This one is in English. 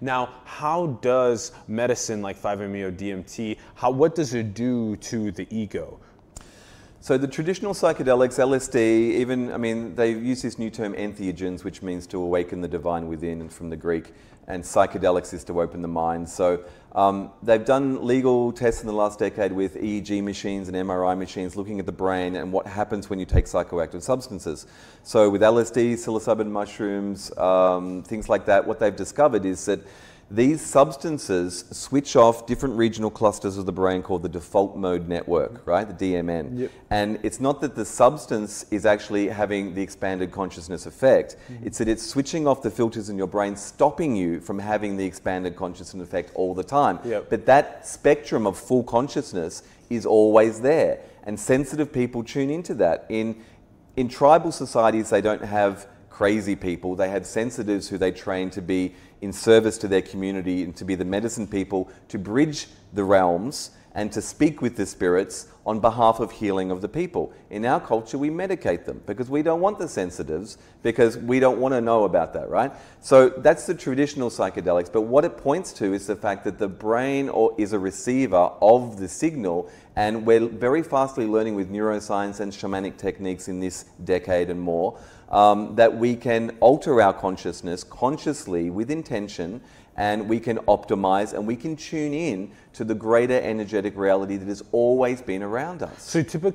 Now, how does medicine like 5-MeO-DMT, how, what does it do to the ego? So the traditional psychedelics, LSD, even, I mean, they use this new term entheogens, which means to awaken the divine within, and from the Greek, and psychedelics is to open the mind. So um, they've done legal tests in the last decade with EEG machines and MRI machines looking at the brain and what happens when you take psychoactive substances. So with LSD, psilocybin mushrooms, um, things like that, what they've discovered is that these substances switch off different regional clusters of the brain called the default mode network, right? The DMN. Yep. And it's not that the substance is actually having the expanded consciousness effect, mm-hmm. it's that it's switching off the filters in your brain, stopping you from having the expanded consciousness effect all the time. Yep. But that spectrum of full consciousness is always there. And sensitive people tune into that. In, in tribal societies, they don't have crazy people. They had sensitives who they trained to be in service to their community and to be the medicine people to bridge the realms and to speak with the spirits on behalf of healing of the people. In our culture, we medicate them because we don't want the sensitives, because we don't want to know about that, right? So that's the traditional psychedelics. But what it points to is the fact that the brain or is a receiver of the signal, and we're very fastly learning with neuroscience and shamanic techniques in this decade and more um, that we can alter our consciousness consciously with intention and we can optimize and we can tune in to the greater energetic reality that has always been around us. So typically